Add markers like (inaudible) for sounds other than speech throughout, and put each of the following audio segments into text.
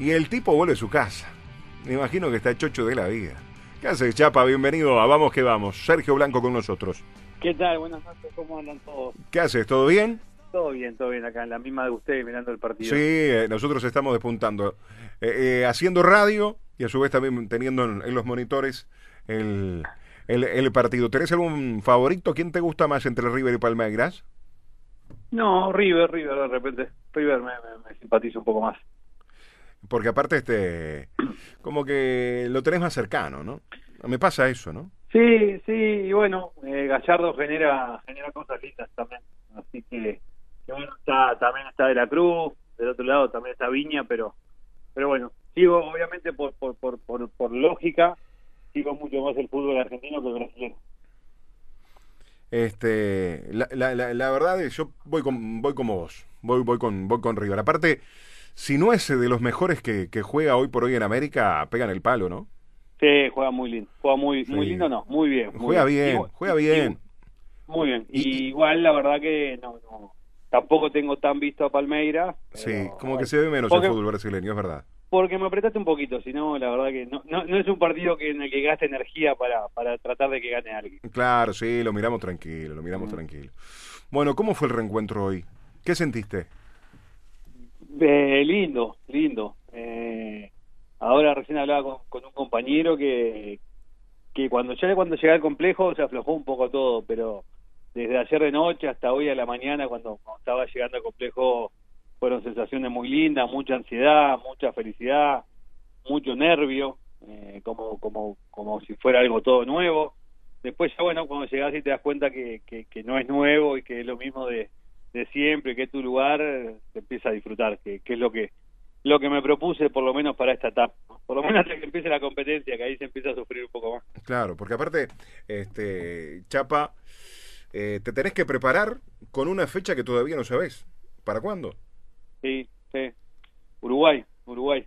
Y el tipo vuelve a su casa. Me imagino que está chocho de la vida. ¿Qué haces, Chapa? Bienvenido a Vamos que Vamos. Sergio Blanco con nosotros. ¿Qué tal? Buenas noches, ¿cómo andan todos? ¿Qué haces? ¿Todo bien? Todo bien, todo bien acá, en la misma de ustedes mirando el partido. Sí, eh, nosotros estamos despuntando. Eh, eh, haciendo radio y a su vez también teniendo en, en los monitores el, el, el partido. ¿Tenés algún favorito? ¿Quién te gusta más entre River y Palmeiras? No, River, River de repente. River me, me, me simpatiza un poco más. Porque aparte, este, como que lo tenés más cercano, ¿no? Me pasa eso, ¿no? Sí, sí, y bueno, eh, Gallardo genera genera cosas lindas también. Así que, que bueno, está, también está De la Cruz, del otro lado también está Viña, pero pero bueno, sigo obviamente por, por, por, por, por lógica, sigo mucho más el fútbol argentino que el brasileño. Este, la, la, la, la verdad es yo voy con, voy como vos, voy, voy con, voy con River. Aparte, si no es de los mejores que, que juega hoy por hoy en América, pegan el palo, ¿no? Sí, juega muy lindo, juega muy, Sí. muy lindo, no, muy bien. muy Juega bien, juega bien. Muy bien. Y- Y, igual la verdad que no, no tampoco tengo tan visto a Palmeiras. Sí, pero, como que se ve menos porque, el fútbol brasileño, es verdad. Porque me apretaste un poquito, si no, la verdad que no, no, no es un partido que en el que gaste energía para, para tratar de que gane alguien. Claro, sí, lo miramos tranquilo, lo miramos Mm. tranquilo. Bueno, ¿cómo fue el reencuentro hoy? ¿Qué sentiste? Eh, lindo, lindo. Eh, ahora recién hablaba con, con un compañero que, que cuando ya cuando llegué al complejo se aflojó un poco todo, pero desde ayer de noche hasta hoy a la mañana cuando, estaba llegando al complejo fueron sensaciones muy lindas, mucha ansiedad, mucha felicidad, mucho nervio, eh, como, como, como si fuera algo todo nuevo. Después ya bueno, cuando llegas y te das cuenta que, que, que no es nuevo y que es lo mismo de, de siempre, que es tu lugar, te empieza a disfrutar, que, que es lo que lo que me propuse por lo menos para esta etapa. Por lo menos hasta que empiece la competencia, que ahí se empieza a sufrir un poco más. Claro, porque aparte, este, Chapa, eh, te tenés que preparar con una fecha que todavía no sabés. ¿Para cuándo? Sí, sí. Uruguay, Uruguay.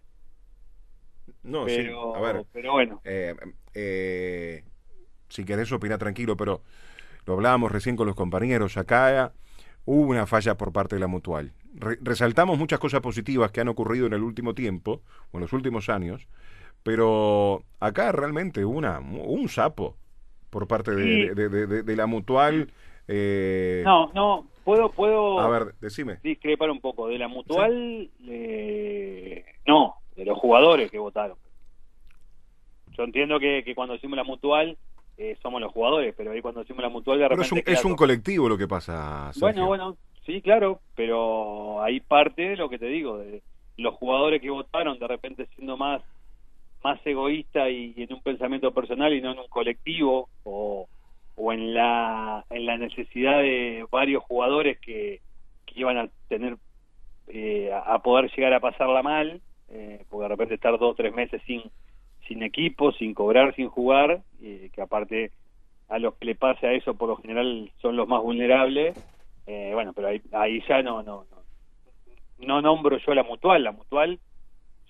No, pero, sí, a ver, pero bueno, eh, eh, si querés opinar tranquilo, pero lo hablábamos recién con los compañeros, acá hubo una falla por parte de la mutual. Re- resaltamos muchas cosas positivas que han ocurrido en el último tiempo, o en los últimos años, pero acá realmente hubo una, un sapo por parte de, Sí. de- de- de- de la mutual. eh, no, no, puedo, puedo A ver, decime. discrepar un poco. De la mutual, eh, no, de los jugadores que votaron. Yo entiendo que, que cuando decimos la mutual eh, somos los jugadores, pero ahí cuando decimos la mutual de Pero repente... es un, es colectivo lo que pasa. Sergio. Bueno, bueno, sí, claro, pero ahí parte de lo que te digo, de los jugadores que votaron de repente siendo más más egoísta y, en un pensamiento personal y no en un colectivo o, o en la en la necesidad de varios jugadores que, que iban a tener eh, a, a poder llegar a pasarla mal eh, porque de repente estar dos o tres meses sin sin equipo sin cobrar sin jugar y que aparte a los que le pase a eso por lo general son los más vulnerables. Eh, bueno pero ahí, ahí ya no no no no nombro yo la mutual. La mutual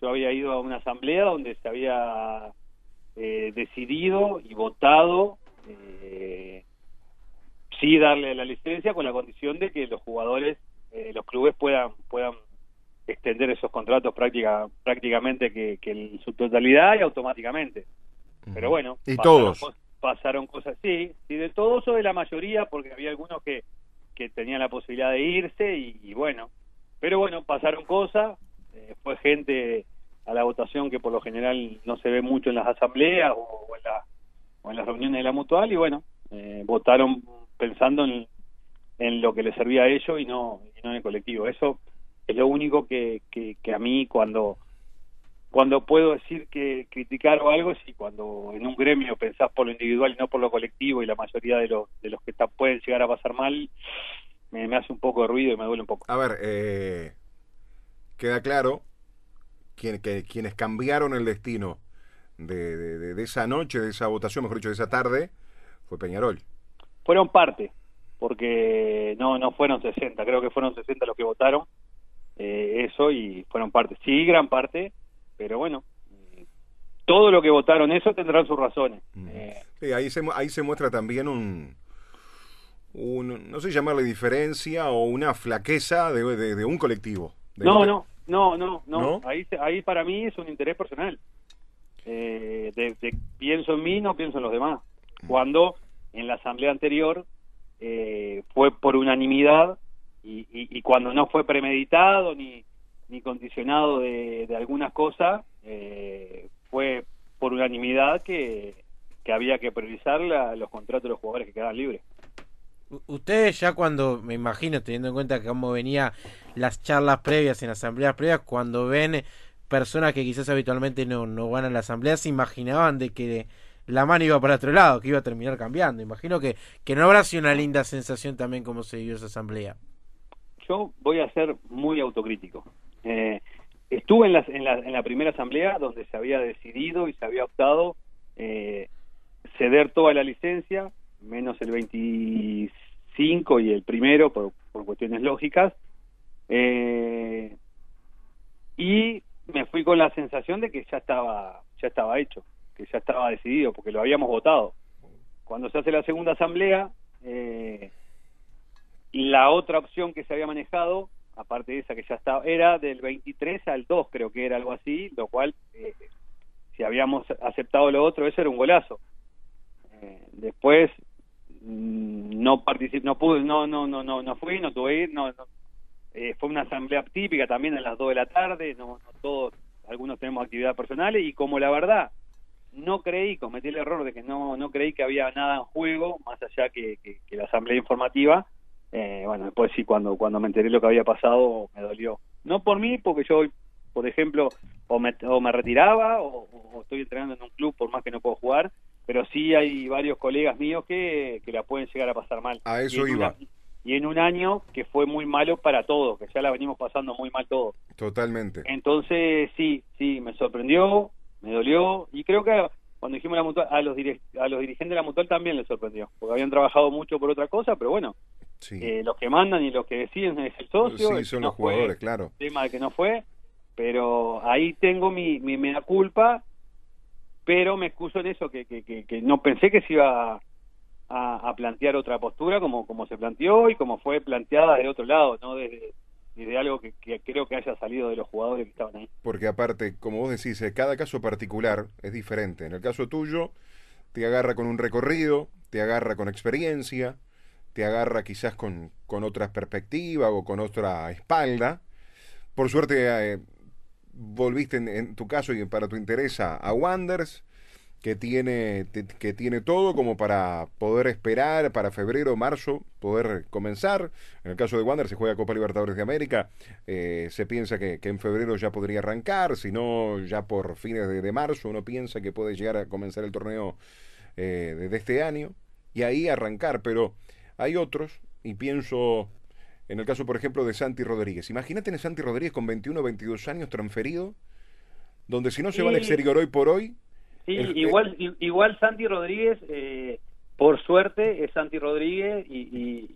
yo había ido a una asamblea donde se había eh, decidido y votado eh, sí darle la licencia con la condición de que los jugadores eh, los clubes puedan puedan extender esos contratos práctica, prácticamente que, que en su totalidad y automáticamente pero bueno Y pasaron todos. cos- pasaron cosas sí. Sí de todos o de la mayoría porque había algunos que que tenían la posibilidad de irse y, y bueno. Pero bueno pasaron cosas eh, fue gente a la votación que por lo general no se ve mucho en las asambleas o, o en, la- o en las reuniones de la mutual y bueno eh, votaron pensando en, en lo que les servía a ellos y no y no en el colectivo. Eso es lo único que, que, que a mí cuando cuando puedo decir que criticar o algo si cuando en un gremio pensás por lo individual y no por lo colectivo y la mayoría de los de los que está, pueden llegar a pasar mal me, me hace un poco de ruido y me duele un poco A ver, eh, queda claro quien- que, quienes cambiaron el destino de, de- de- de esa noche, de esa votación, mejor dicho, de esa tarde, fue Peñarol. fueron parte porque no no fueron 60 creo que fueron 60 los que votaron eh, eso y fueron parte sí gran parte pero bueno todo lo que votaron eso tendrán sus razones Eh, Sí, ahí, se, ahí se muestra también un, un, no sé llamarle diferencia o una flaqueza de, de- de un colectivo. De no te- no No, no, no. Ahí, ahí para mí es un interés personal. Eh, de, pienso en mí, no pienso en los demás. Cuando en la asamblea anterior eh, fue por unanimidad y, cuando no fue premeditado ni, ni condicionado de, algunas cosas, eh, fue por unanimidad que, que había que priorizar los contratos de los jugadores que quedaban libres. Ustedes ya cuando, me imagino, teniendo en cuenta que cómo venía las charlas previas en asambleas previas, cuando ven personas que quizás habitualmente no, no van a la asamblea, se imaginaban de que la mano iba para otro lado, que iba a terminar cambiando. Imagino que, que no habrá sido una linda sensación también como se dio esa asamblea. Yo voy a ser muy autocrítico. Eh, estuve en la, en, la, en la primera asamblea donde se había decidido y se había optado eh, ceder toda la licencia, menos el 25 y el primero por, por cuestiones lógicas. Eh, y me fui con la sensación de que ya estaba ya estaba hecho que ya estaba decidido, porque lo habíamos votado. Cuando se hace la segunda asamblea, eh, la otra opción que se había manejado, aparte de esa que ya estaba, era del 23 al 2, creo que era algo así, lo cual, eh, si habíamos aceptado lo otro, eso era un golazo. Eh, después mm, no participé, no pude, no, no, no, no, no fui, no tuve ir, no, eh, fue una asamblea típica también a las 2 de la tarde, no, no todos, algunos tenemos actividades personales y como la verdad no creí, cometí el error de que no, no creí que había nada en juego, más allá que, que, la asamblea informativa. Eh, bueno, después sí, cuando, cuando me enteré lo que había pasado, me dolió. No por mí, porque yo, por ejemplo, o me, o me retiraba o, estoy entrenando en un club por más que no puedo jugar, pero sí hay varios colegas míos que, que la pueden llegar a pasar mal. A eso iba. y en un año que fue muy malo para todos, que ya la venimos pasando muy mal todos. Totalmente. Entonces, sí, sí, me sorprendió, me dolió y creo que cuando dijimos la mutual, a los, a los dirigentes de la mutual también les sorprendió, porque habían trabajado mucho por otra cosa, pero bueno, eh, los que mandan y los que deciden es el socio. Sí, son los jugadores, claro. tema de que no fue, pero ahí tengo mi, mi mea culpa, pero me excuso en eso, que, que, que, no pensé que se iba a, a, plantear otra postura como, como se planteó y como fue planteada de otro lado, no desde y de algo que, creo que haya salido de los jugadores que estaban ahí. Porque aparte, como vos decís, eh, cada caso particular es diferente. En el caso tuyo, te agarra con un recorrido, te agarra con experiencia, te agarra quizás con, con otra perspectiva o con otra espalda. Por suerte, eh, volviste en, tu caso y para tu interés a, Wanders que tiene, que tiene todo como para poder esperar para febrero marzo poder comenzar. En el caso de Wander se juega Copa Libertadores de América, eh, se piensa que, en febrero ya podría arrancar, si no ya por fines de, marzo uno piensa que puede llegar a comenzar el torneo eh, de, este año y ahí arrancar, pero hay otros y pienso en el caso por ejemplo de Santi Rodríguez. Imagínate en Santi Rodríguez con 21 o 22 años transferido, donde si no se va al exterior hoy por hoy, Sí, igual, igual Santi Rodríguez, eh, por suerte, es Santi Rodríguez y,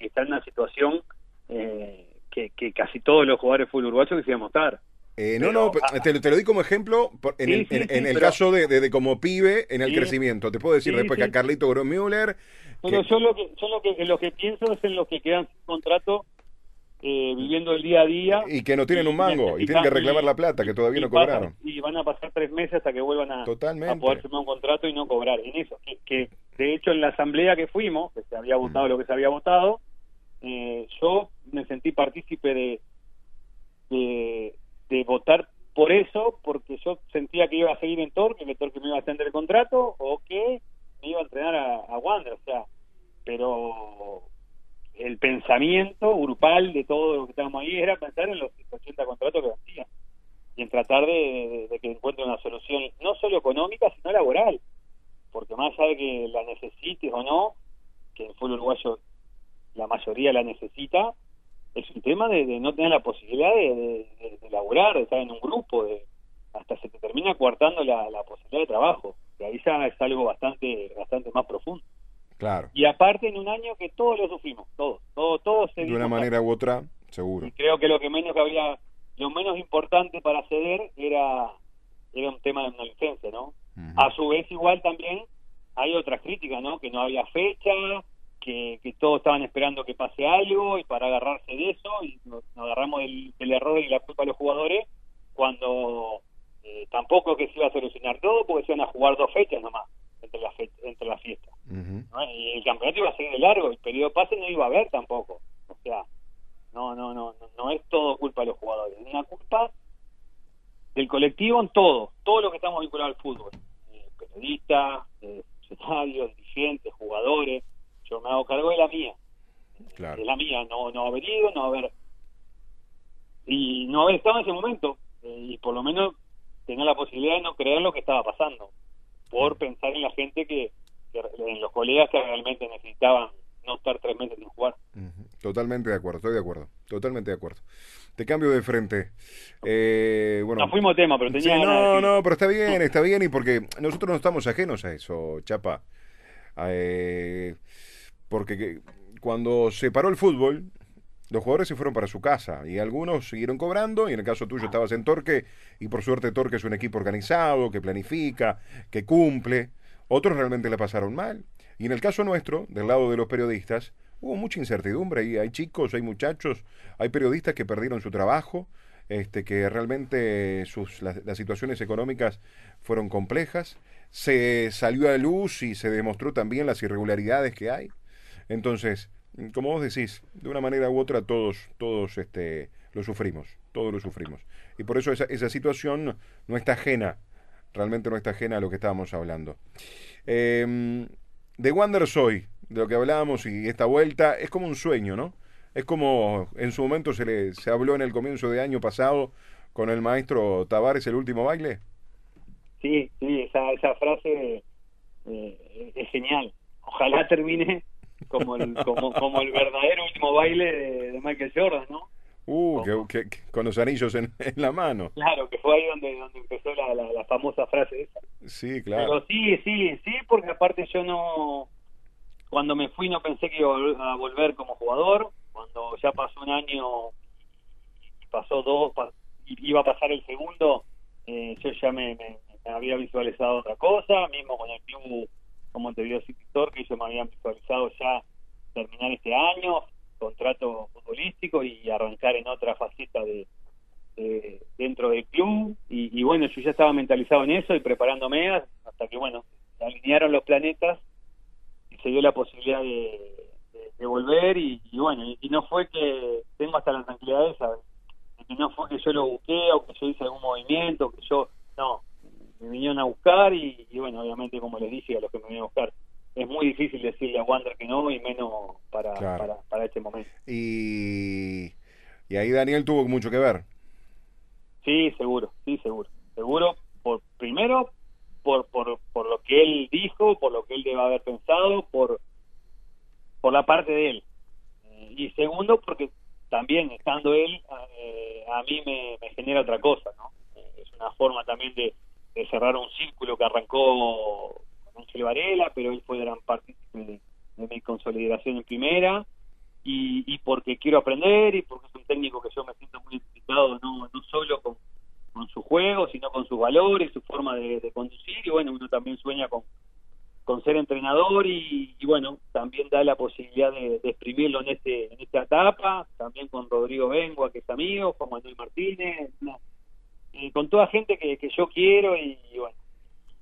está en una situación eh, que, casi todos los jugadores de fútbol uruguayo quisieran estar. Eh, no, no, te, te, lo di como ejemplo en, el, en, el caso de, de, como pibe en el crecimiento. Te puedo decir después que a Carlito Gromüller. Pero yo, lo que, yo lo que, lo que pienso es en los que quedan sin contrato eh, viviendo el día a día. Y que no tienen un mango, y, tienen que reclamar la plata, que todavía no cobraron. y van a pasar tres meses hasta que vuelvan a, poder firmar un contrato y no cobrar. En eso, que, de hecho en la asamblea que fuimos, que se había votado mm. lo que se había votado, eh, yo me sentí partícipe de, de, votar por eso, porque yo sentía que iba a seguir en Torque, que Torque me iba a extender el contrato, o que me iba a entrenar a, a Wander, o sea, pero el pensamiento grupal de todos los que estábamos ahí era pensar en los 80 contratos que hacían y en tratar de, que encuentre una solución no solo económica, sino laboral. Porque más allá de que la necesites o no, que en el fútbol uruguayo la mayoría la necesita, es un tema de, no tener la posibilidad de, de, laborar, de estar en un grupo, de hasta se te termina coartando la posibilidad de trabajo. Y ahí ya es algo bastante, bastante más profundo. Claro. Y aparte en un año que todos lo sufrimos, todos, todos, todos De una manera u otra, seguro. Y creo que lo que menos que había, lo menos importante para ceder era, era un tema de una licencia, ¿no? A su vez igual también hay otras críticas, ¿no? Que no había fecha, que, que todos estaban esperando que pase algo y para agarrarse de eso y nos, nos agarramos del, del error y la culpa a los jugadores cuando eh, tampoco que se iba a solucionar todo porque se iban a jugar dos fechas nomás entre las fe- entre las fiestas y el campeonato iba a seguir de largo el periodo pase no iba a haber tampoco. O sea no no no no, no es todo culpa de los jugadores es una culpa del colectivo en todo todo lo que estamos vinculados al fútbol. Eh, periodistas eh, funcionarios dirigentes jugadores yo me hago cargo de la mía. Claro. de la mía no no haber ido no haber y no haber estado en ese momento eh, y por lo menos tener la posibilidad de no creer lo que estaba pasando por pensar en la gente que, que- en los colegas que realmente necesitaban no estar tres meses sin jugar. Totalmente de acuerdo, estoy de acuerdo, totalmente de acuerdo. Te cambio de frente. Eh, bueno, no fuimos tema pero tenía Sí, ganas de no, no, pero está bien, está bien, y porque nosotros no estamos ajenos a eso, Chapa. Eh, porque que- cuando se paró el fútbol, los jugadores se fueron para su casa y algunos siguieron cobrando, y en el caso tuyo estabas en Torque, y por suerte Torque es un equipo organizado, que planifica, que cumple. Otros realmente la pasaron mal. Y en el caso nuestro, del lado de los periodistas, hubo mucha incertidumbre y hay chicos, hay muchachos, hay periodistas que perdieron su trabajo, este, que realmente sus, las, las situaciones económicas fueron complejas. Se salió a la luz y se demostró también las irregularidades que hay. Entonces, como vos decís, de una manera u otra todos, todos este, lo sufrimos, todos lo sufrimos. Y por eso esa, esa situación no está ajena, realmente no está ajena a lo que estábamos hablando. Eh, de Wander Soy, de lo que hablábamos y esta vuelta, es como un sueño, ¿no? Es como en su momento se, le, se habló en el comienzo de año pasado con el maestro Tavares, el último baile. sí sí esa esa frase eh, es genial ojalá termine como el como como el verdadero último baile de, de Michael Jordan no Uh, que, con los anillos en, (laughs) en la mano. claro que fue ahí donde donde empezó la, la, la famosa frase esa Sí, claro. Pero sí, sí, sí, porque aparte yo no, cuando me fui no pensé que iba a vol- a volver como jugador, cuando ya pasó un año pasó dos, pa- y iba a pasar el segundo, eh, yo ya me, me- me había visualizado otra cosa, mismo con el club como te dio City que yo me había visualizado ya terminar este año, contrato futbolístico y arrancar en otra faceta de, de- dentro del club. Y, bueno yo ya estaba mentalizado en eso y preparándome hasta que bueno alinearon los planetas y se dio la posibilidad de, volver. Y, bueno y, y no fue que tengo hasta la tranquilidad esa de que no fue que yo lo busqué o que yo hice algún movimiento que yo no me vinieron a buscar y, y bueno obviamente como les dije a los que me vinieron a buscar es muy difícil decirle a Wander que no y menos para, Claro. para, para este momento Y, y ahí Daniel tuvo mucho que ver. Sí, seguro, sí, seguro. Seguro, por primero, por, por, por lo que él dijo, por lo que él debe haber pensado, por, por la parte de él. Eh, y segundo, porque también estando él, eh, a mí me, me genera otra cosa, ¿no? Eh, es una forma también de, de cerrar un círculo que arrancó con Ángel Varela, pero él fue gran parte de, mi consolidación en primera. Y, y porque quiero aprender y porque es un técnico que yo me siento muy identificado no, no solo con, con su juego, sino con sus valores, su forma de, conducir. Y bueno, uno también sueña con, con ser entrenador y, y bueno, también da la posibilidad de, exprimirlo en este en esta etapa, también con Rodrigo Bengua, que es amigo, Juan Manuel Martínez, con toda gente que, que yo quiero y, y bueno,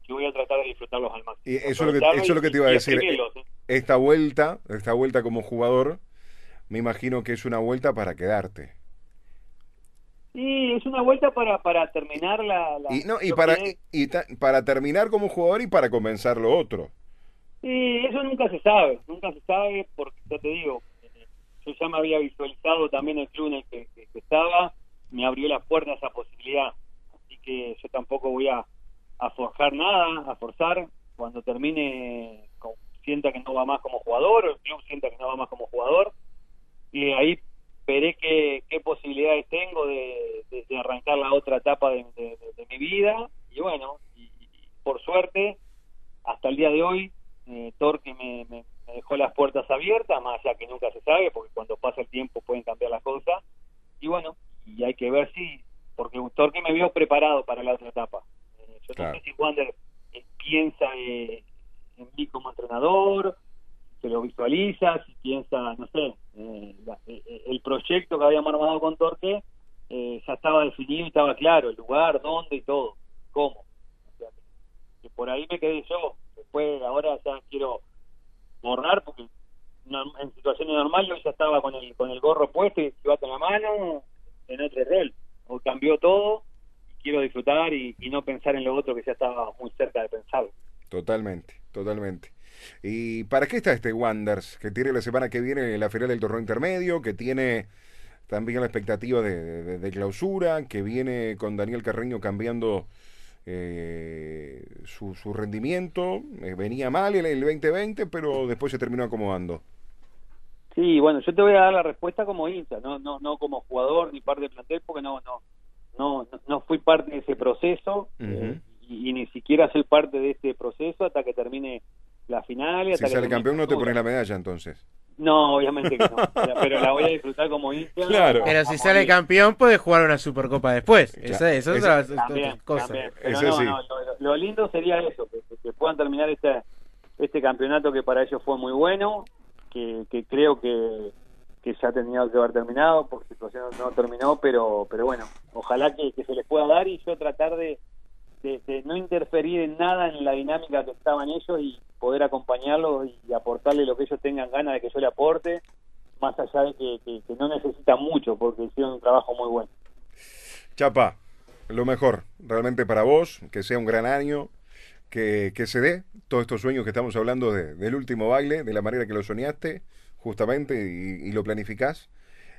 yo voy a tratar de disfrutarlos al máximo. Y eso es lo que, eso es lo que te iba a decir. exprimirlos, ¿eh? Esta vuelta, esta vuelta como jugador, me imagino que es una vuelta para quedarte. Sí, es una vuelta para, para terminar la... la- Y, no, y para, que y ta- para terminar como jugador y para comenzar lo otro. Sí, eso nunca se sabe, nunca se sabe porque ya te digo, eh, yo ya me había visualizado también el club en el que, que- que estaba, me abrió la puerta esa posibilidad, así que yo tampoco voy a, a forjar nada, a forzar, cuando termine con- sienta que no va más como jugador, o el club sienta que no va más como jugador, y ahí veré qué, qué posibilidades tengo de, de- de arrancar la otra etapa de, de- de- de mi vida, y bueno, y- y por suerte, hasta el día de hoy, eh, Torque me, me- me dejó las puertas abiertas, más allá que nunca se sabe, porque cuando pasa el tiempo pueden cambiar las cosas. Y bueno, y hay que ver si, porque Torque me vio preparado para la otra etapa. Eh, yo Claro. no sé si Wander eh, piensa eh, en mí como entrenador, se lo visualiza, si piensa, no sé, eh, la- eh, eh, el que habíamos armado con Torque eh, ya estaba definido y estaba claro, el lugar, dónde y todo, cómo. Que por ahí me quedé yo. Después, ahora ya quiero borrar porque en situaciones normales yo ya estaba con el, con el gorro puesto y el en la mano en otro rol. O cambió todo y quiero disfrutar y, y no pensar en lo otro que ya estaba muy cerca de pensarlo. Totalmente, totalmente. ¿Y para qué está este Wanders que tiene la semana que viene la final del torneo intermedio, que tiene también la expectativa de, de- de clausura, que viene con Daniel Carreño cambiando eh, su, su rendimiento? Eh, venía mal el, el 2020, pero después se terminó acomodando. Sí, bueno, yo te voy a dar la respuesta como hincha, no no no como jugador ni parte del plantel porque no no no no fui parte de ese proceso eh, y, y ni siquiera soy parte de este proceso hasta que termine la final y hasta Si que sale campeón no te pones la medalla entonces. No, obviamente que no, pero la voy a disfrutar como hincha. Claro. Pero si morir. sale campeón, puede jugar una Supercopa después. Claro. Esa, eso es otra- es otra También, cosa. también. Pero Eso no, sí. no, lo, lo lindo sería eso, que, que puedan terminar este, este campeonato que para ellos fue muy bueno, que, que creo que, que ya tenía que haber terminado, por situación no terminó, pero pero bueno, ojalá que, que se les pueda dar y yo tratar de, de, no interferir en nada en la dinámica que estaban ellos y poder acompañarlos y aportarle lo que ellos tengan ganas de que yo le aporte, más allá de que, no necesitan mucho, porque hicieron un trabajo muy bueno. Chapa, lo mejor realmente para vos, que sea un gran año, que, que se dé todos estos sueños que estamos hablando de- del último baile, de la manera que lo soñaste, justamente, y, y lo planificás.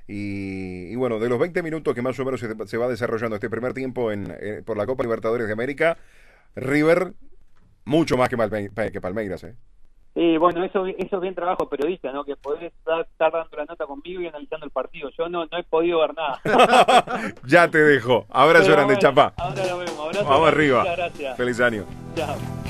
Y, y bueno, de los 20 minutos que más o menos se, se va desarrollando este primer tiempo en, eh, por la Copa Libertadores de América, River, mucho más que, Palme- que Palmeiras, ¿eh? Sí, bueno, eso, eso es bien trabajo periodista, ¿no? Que podés estar, estar dando la nota conmigo y analizando el partido. Yo no, no he podido ver nada. (laughs) ya te dejo. Abrazo grande, bueno, Chapa. Ahora lo vemos. Abrazo Vamos grande, arriba. Muchas gracias. Feliz año. Chao.